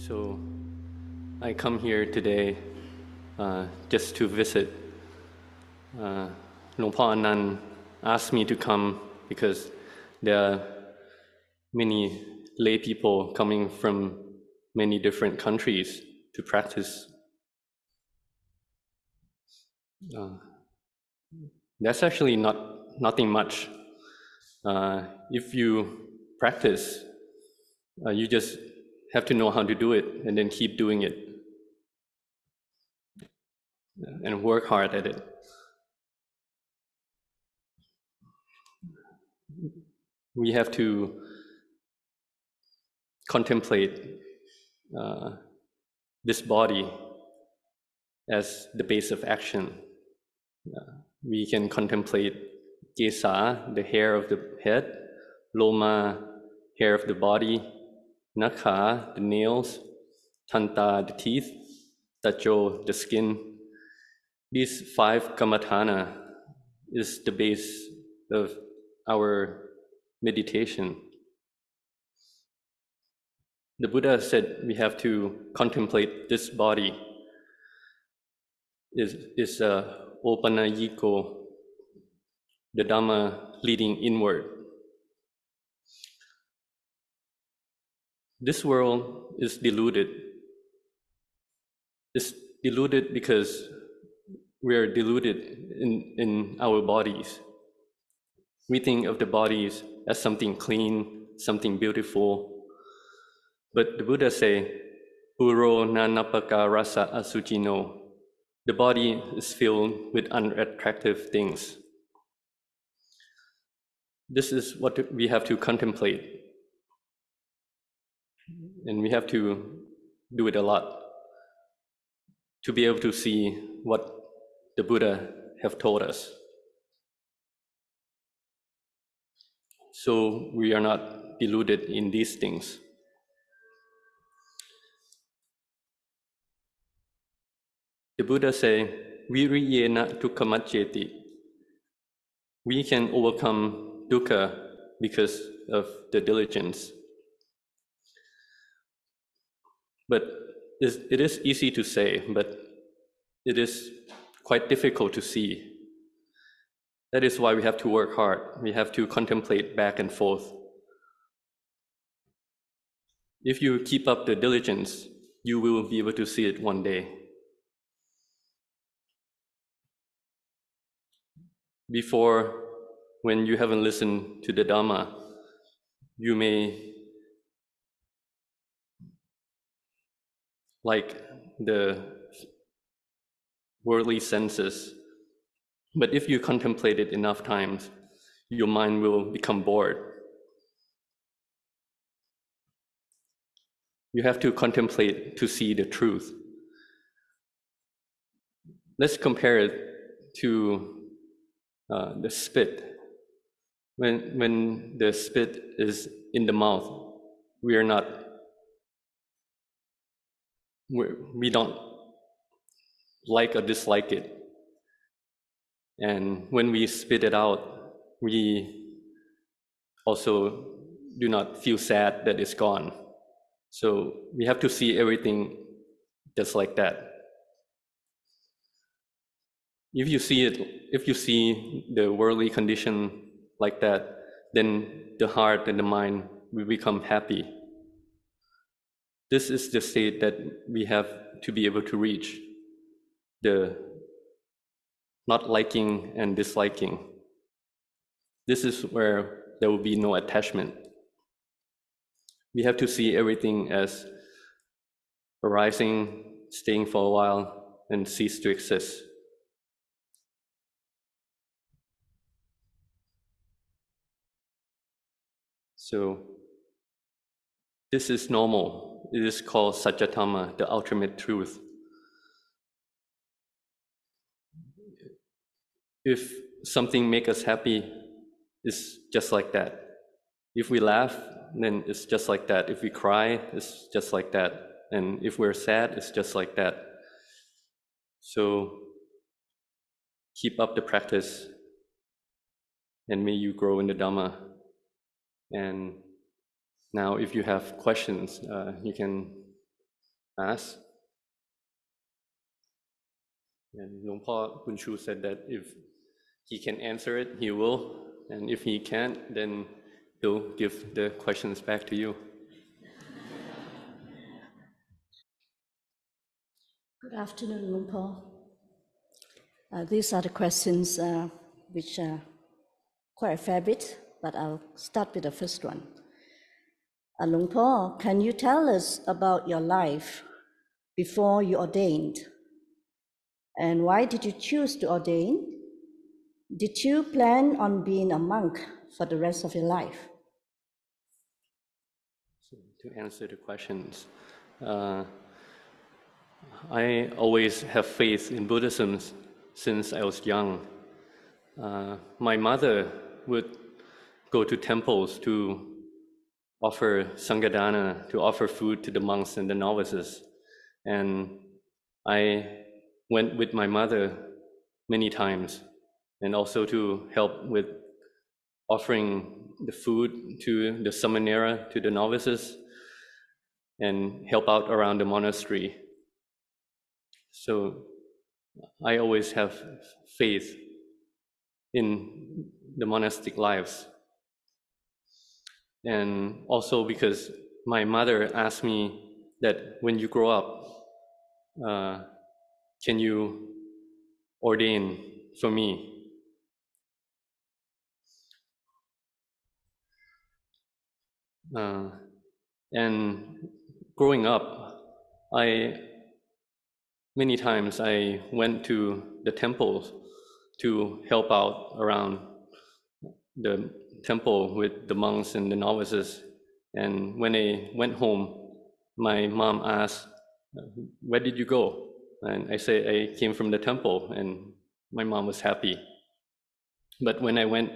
So I come here today uh, just to visit. Uh, asked me to come because there are many lay people coming from many different countries to practice. Uh, that's actually not nothing much. Uh, if you practice, uh, you just have to know how to do it and then keep doing it and work hard at it. We have to contemplate uh, this body as the base of action. Uh, we can contemplate kesa, the hair of the head, loma, hair of the body, nakha, the nails, tanta, the teeth, tacho, the skin. These five kammatthana is the base of our meditation. The Buddha said we have to contemplate this body is, is uh, opanayiko, the Dhamma leading inward. This world is deluded. It's deluded because we are deluded in, in our bodies. We think of the bodies as something clean, something beautiful. But the Buddha say, Puro nanapaka rasa asuchino. The body is filled with unattractive things. This is what we have to contemplate and we have to do it a lot to be able to see what the Buddha have told us. So we are not deluded in these things. The Buddha say, Viriyena dukkhamaccheti. We can overcome dukkha because of the diligence. But it is easy to say, but it is quite difficult to see. That is why we have to work hard. We have to contemplate back and forth. If you keep up the diligence, you will be able to see it one day. Before, when you haven't listened to the Dhamma, you may like the worldly senses. But if you contemplate it enough times, your mind will become bored. You have to contemplate to see the truth. Let's compare it to uh, the spit. When, when the spit is in the mouth, we are not we we don't like or dislike it. And when we spit it out, we also do not feel sad that it's gone. So we have to see everything just like that. If you see it, if you see the worldly condition like that, then the heart and the mind will become happy this is the state that we have to be able to reach the not liking and disliking. This is where there will be no attachment. We have to see everything as arising, staying for a while, and cease to exist. So, this is normal it is called Satyathama, the ultimate truth. If something makes us happy, it's just like that. If we laugh, then it's just like that. If we cry, it's just like that. And if we're sad, it's just like that. So keep up the practice, and may you grow in the Dhamma. And now, if you have questions, uh, you can ask. And Luang Po Bunshu said that if he can answer it, he will. And if he can't, then he'll give the questions back to you. Good afternoon, Luang Po. Uh, these are the questions uh, which are quite a fair bit, but I'll start with the first one. Uh, Luang Po, can you tell us about your life before you ordained? And why did you choose to ordain? Did you plan on being a monk for the rest of your life? So to answer the questions, uh, I always have faith in Buddhism since I was young. Uh, my mother would go to temples to offer sanghadana, to offer food to the monks and the novices. And I went with my mother many times and also to help with offering the food to the samanera, to the novices, and help out around the monastery. So I always have faith in the monastic lives. And also because my mother asked me that when you grow up, uh, can you ordain for me? Uh, and growing up, I many times I went to the temples to help out around the temple with the monks and the novices. And when I went home, my mom asked, Where did you go? And I say, I came from the temple, and my mom was happy. But when I went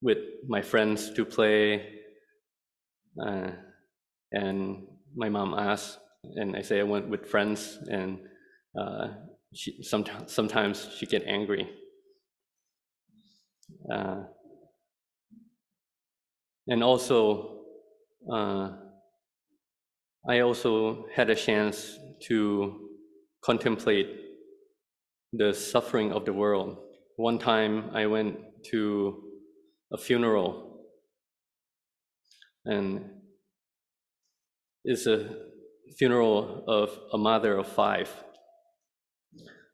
with my friends to play, uh, and my mom asked, and I say I went with friends, and uh, she, sometimes, sometimes she get angry. Uh, and also, uh, I also had a chance to contemplate the suffering of the world. One time I went to a funeral and it's a funeral of a mother of five.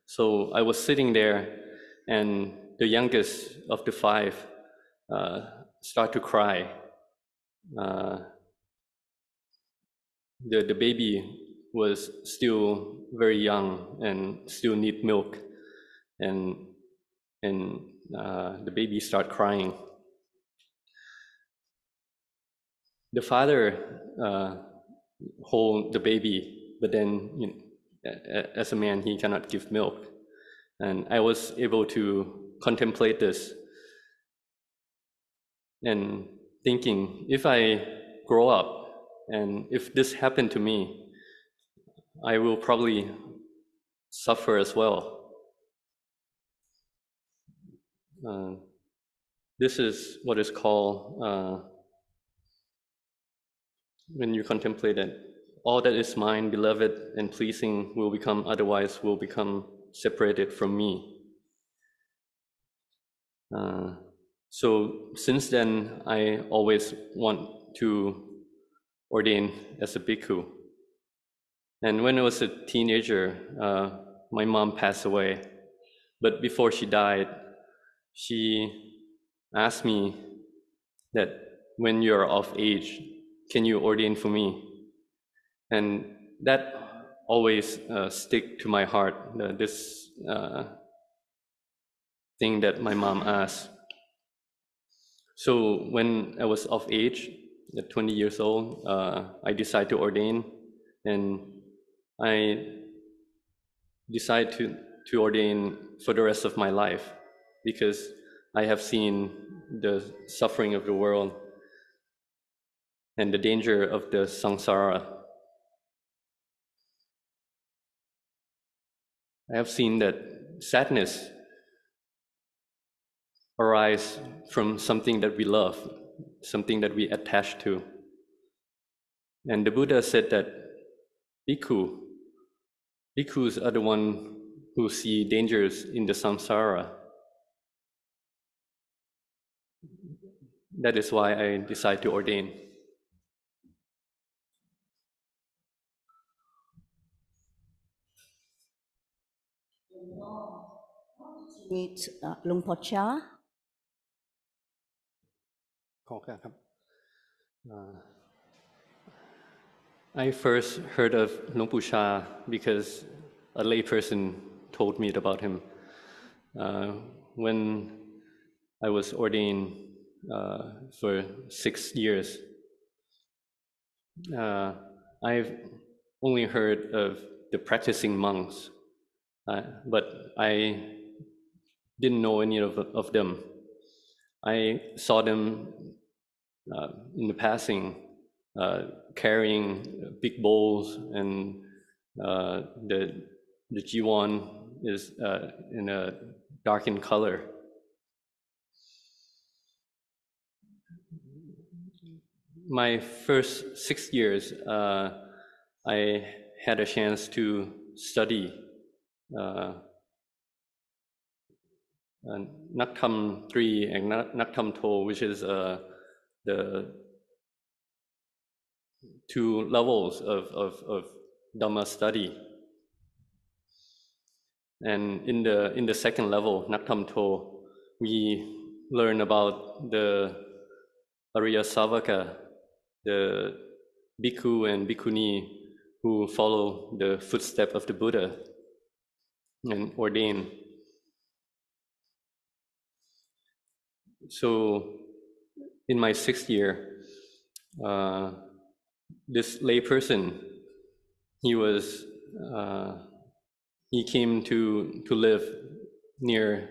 So I was sitting there and the youngest of the five uh, start to cry. Uh, the, the baby was still very young and still need milk. And and uh, the baby start crying. The father uh, hold the baby but then you know, as a man he cannot give milk. And i was able to contemplate this and thinking if i grow up and if this happened to me I will probably suffer as well. Uh, this is what is called, uh, when you contemplate it, all that is mine, beloved, and pleasing will become, otherwise, will become separated from me. Uh, so since then, I always want to ordain as a bhikkhu. And when I was a teenager, uh, my mom passed away. But before she died, she asked me that when you're of age, can you ordain for me? And that always uh, stick to my heart, uh, this uh, thing that my mom asked. So when I was of age, at 20 years old, uh, I decided to ordain and I decide to, to ordain for the rest of my life because I have seen the suffering of the world and the danger of the samsara. I have seen that sadness arise from something that we love, something that we attach to. And the Buddha said that bhikkhu. Bhikkhus are the one who see dangers in the samsara. That is why I decide to ordain. meet uh, Luang Por Chah. Uh, I first heard of Longpu because a layperson told me about him. Uh, when I was ordained uh, for six years, uh, I've only heard of the practicing monks, uh, but I didn't know any of, of them. I saw them uh, in the passing, uh, carrying big bowls and uh, the the jiwan is in a darkened color. My first six years, I had a chance to study uh, Nak Tham 3 and Nak Tham two, which is a the two levels of, of, of Dhamma study. And in the in the second level, Nak Tham To, we learn about the Arya Savaka, the bhikkhu and bhikkhuni who follow the footstep of the Buddha and ordain. So, in my sixth year, uh, this lay person, he was, uh, he came to, to live near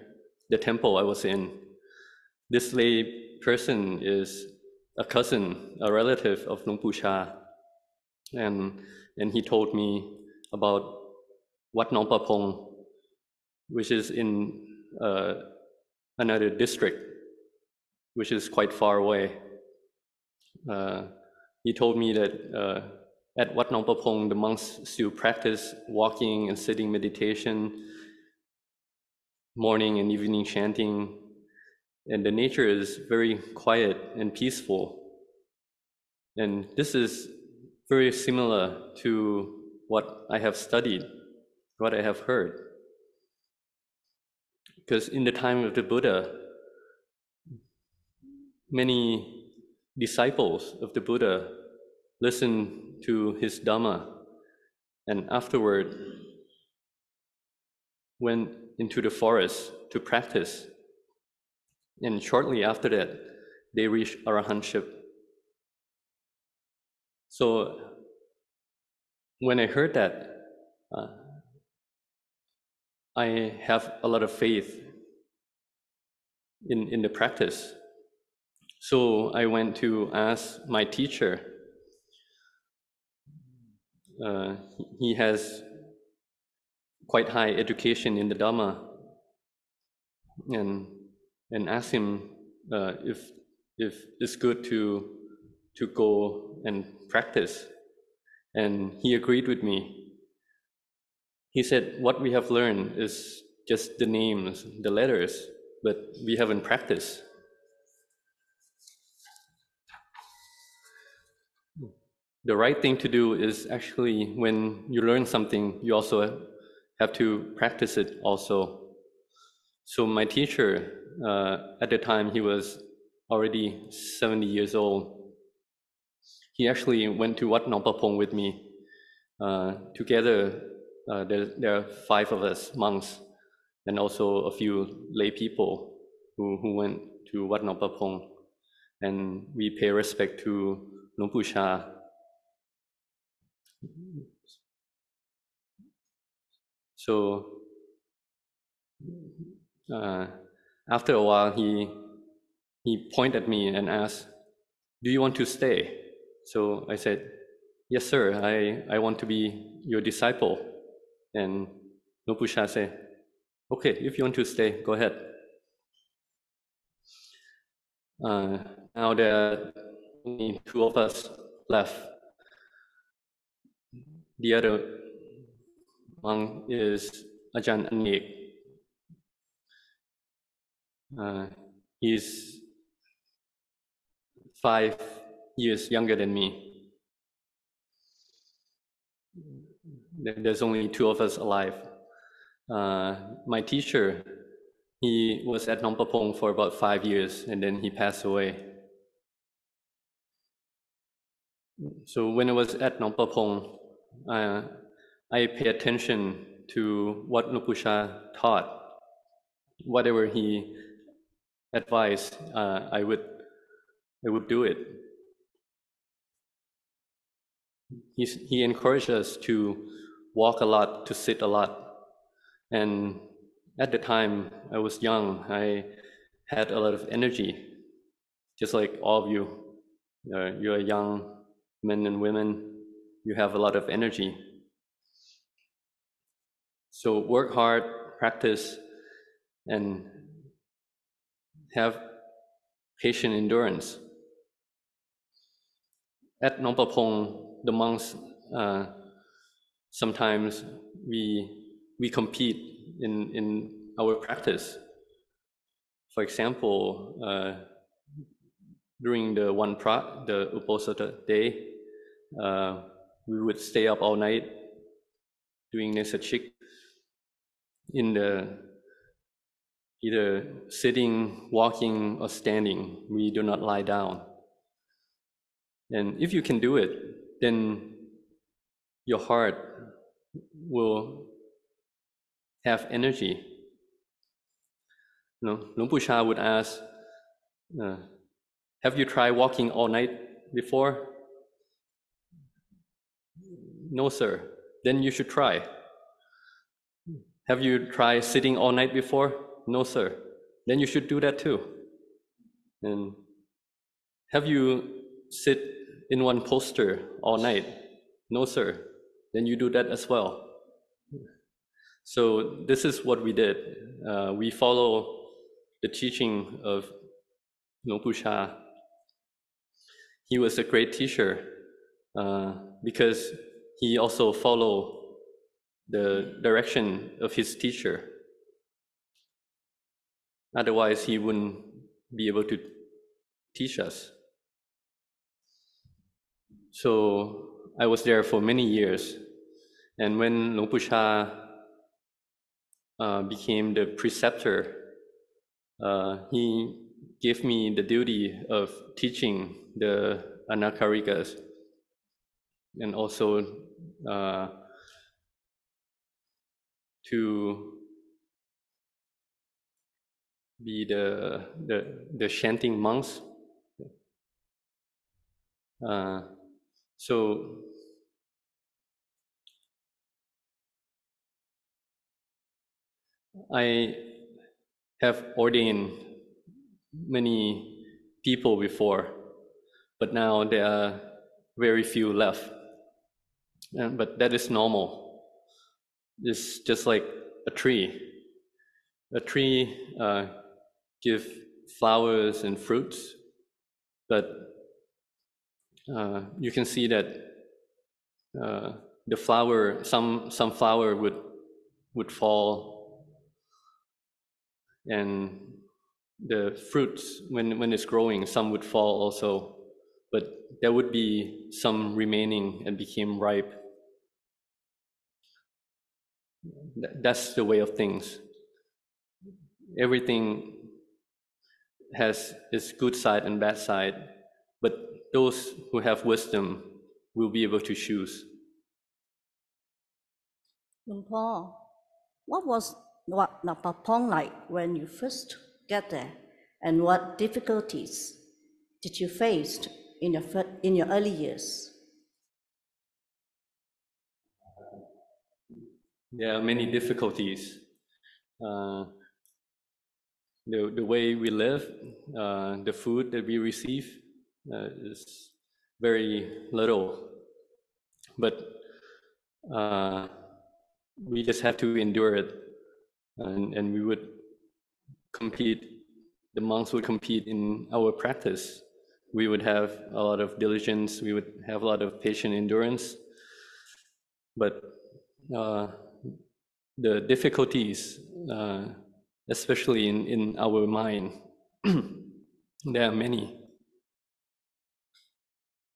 the temple I was in. This lay person is a cousin, a relative of Luang Pu Chah. And, and he told me about Wat Nong Pa Pong, which is in uh, another district which is quite far away. Uh, he told me that uh, at Wat Nong Pa the monks still practice walking and sitting meditation, morning and evening chanting, and the nature is very quiet and peaceful. And this is very similar to what I have studied, what I have heard. Because in the time of the Buddha, many disciples of the Buddha listened to his Dhamma and afterward went into the forest to practice. And shortly after that, they reached arahantship. So when I heard that, uh, I have a lot of faith in, in the practice. So I went to ask my teacher. Uh, he has quite high education in the Dhamma, and and asked him uh, if if it's good to to go and practice, and he agreed with me. He said, "What we have learned is just the names, the letters, but we haven't practiced." The right thing to do is actually when you learn something, you also have to practice it also. So my teacher, uh, at the time, he was already 70 years old. He actually went to Wat Nong Pa Pong with me. Uh, together, uh, there, there are five of us monks, and also a few lay people who, who went to Wat Nong Pa Pong. And we pay respect to Luang Pu Chah, so uh, after a while, he he pointed at me and asked, "Do you want to stay?" So I said, "Yes, sir. I, I want to be your disciple." And Luang Pu Chah said, "Okay, if you want to stay, go ahead." Uh, now there are only two of us left the other one is Ajahn Anek. Uh, he's five years younger than me. There's only two of us alive. Uh, my teacher, he was at Nong Papong for about five years and then he passed away. So when I was at Nong Papong, uh, I pay attention to what Nupusha taught. Whatever he advised, uh, I would I would do it. He's, he encouraged us to walk a lot, to sit a lot. And at the time, I was young. I had a lot of energy, just like all of you. Uh, you're young men and women, you have a lot of energy. So work hard, practice, and have patient endurance. At Nong Papong, the monks uh, sometimes we we compete in in our practice. For example, uh, during the one pra, the Uposatha day, uh, we would stay up all night doing nesachik in the either sitting, walking, or standing. We do not lie down. And if you can do it, then your heart will have energy. You know, Luang Pu Chah would ask, uh, have you tried walking all night before? No, sir. Then you should try. Have you tried sitting all night before? No, sir. Then you should do that too. And have you sit in one posture all night? No, sir. Then you do that as well. So this is what we did. Uh, we follow the teaching of Pu Chah. He was a great teacher uh, because he also followed the direction of his teacher. Otherwise, he wouldn't be able to teach us. So I was there for many years. And when Luang Pu Chah uh, became the preceptor, uh, he gave me the duty of teaching the Anagarikas and also uh, to be the, the, the chanting monks. Uh, so I have ordained many people before, but now there are very few left. And, but that is normal. It's just like a tree. A tree uh, give flowers and fruits, but uh, you can see that uh, the flower, some some flower would would fall, and the fruits when when it's growing, some would fall also, but there would be some remaining and became ripe that's the way of things. Everything has its good side and bad side, but those who have wisdom will be able to choose. Paul, what was what Napapong like when you first get there, and what difficulties did you face in your, in your early years? There are many difficulties. Uh, the, the way we live, uh, the food that we receive uh, is very little. But uh, we just have to endure it. And, and we would compete, the monks would compete in our practice. We would have a lot of diligence, we would have a lot of patient endurance. but uh, the difficulties, uh, especially in, in our mind. there are many.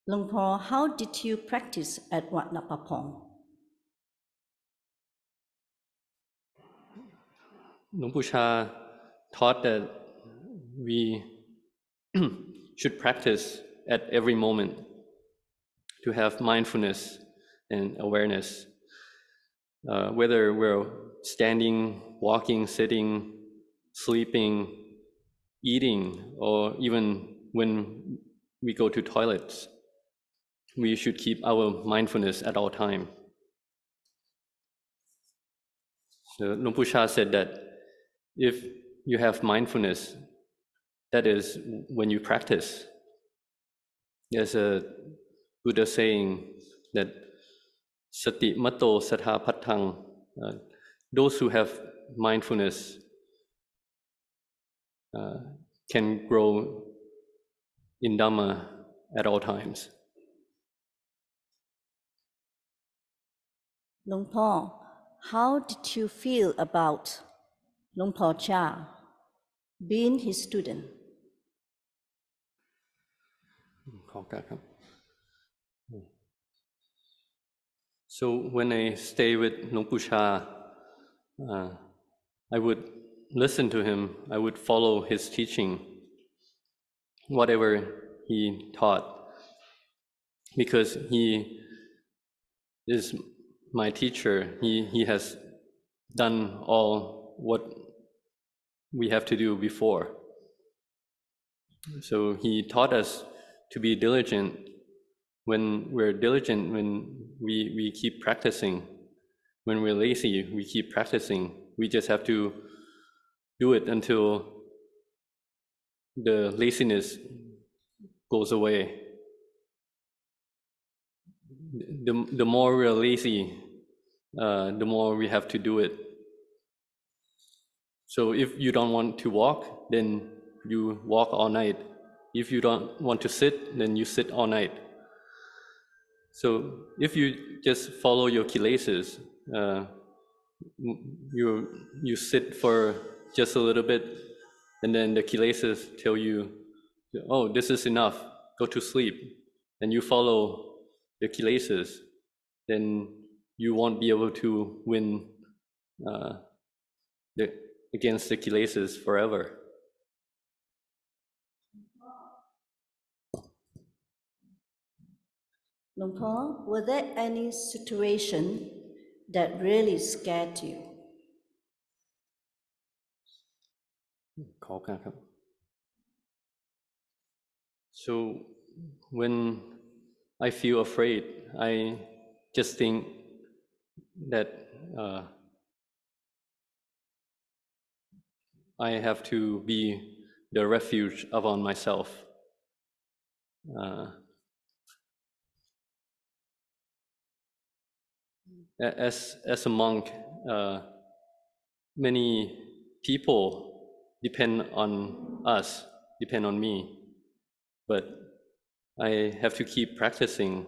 Long how did you practice at Wat Napapong? Chah taught that we should practice at every moment to have mindfulness and awareness uh, whether we're standing, walking, sitting, sleeping, eating, or even when we go to toilets, we should keep our mindfulness at all time. So Luang said that if you have mindfulness, that is when you practice. There's a Buddha saying that sati mato satha patthang, uh, those who have mindfulness uh, can grow in Dhamma at all times. หลวงพ่อ how did you feel about หลวงพ่อชา being his student ขอบคุณครับ So when I stay with Luang Chah, uh, I would listen to him. I would follow his teaching, whatever he taught, because he is my teacher. He he has done all what we have to do before. So he taught us to be diligent. When we're diligent, when we, we keep practicing, when we're lazy, we keep practicing. We just have to do it until the laziness goes away. The, the more we're lazy, uh, the more we have to do it. So if you don't want to walk, then you walk all night. If you don't want to sit, then you sit all night. So if you just follow your kilesas, uh, you you sit for just a little bit, and then the kilesas tell you, "Oh, this is enough. Go to sleep." And you follow the kilesas, then you won't be able to win uh, the, against the kilesas forever. หลวงพ่อ were there any situation that really scared you ขอบคุณครับ So when I feel afraid, I just think that uh, I have to be the refuge upon myself. Uh, as as a monk, uh, many people depend on us, depend on me, but I have to keep practicing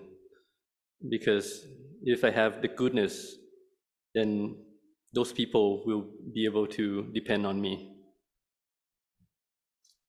because if I have the goodness, then those people will be able to depend on me.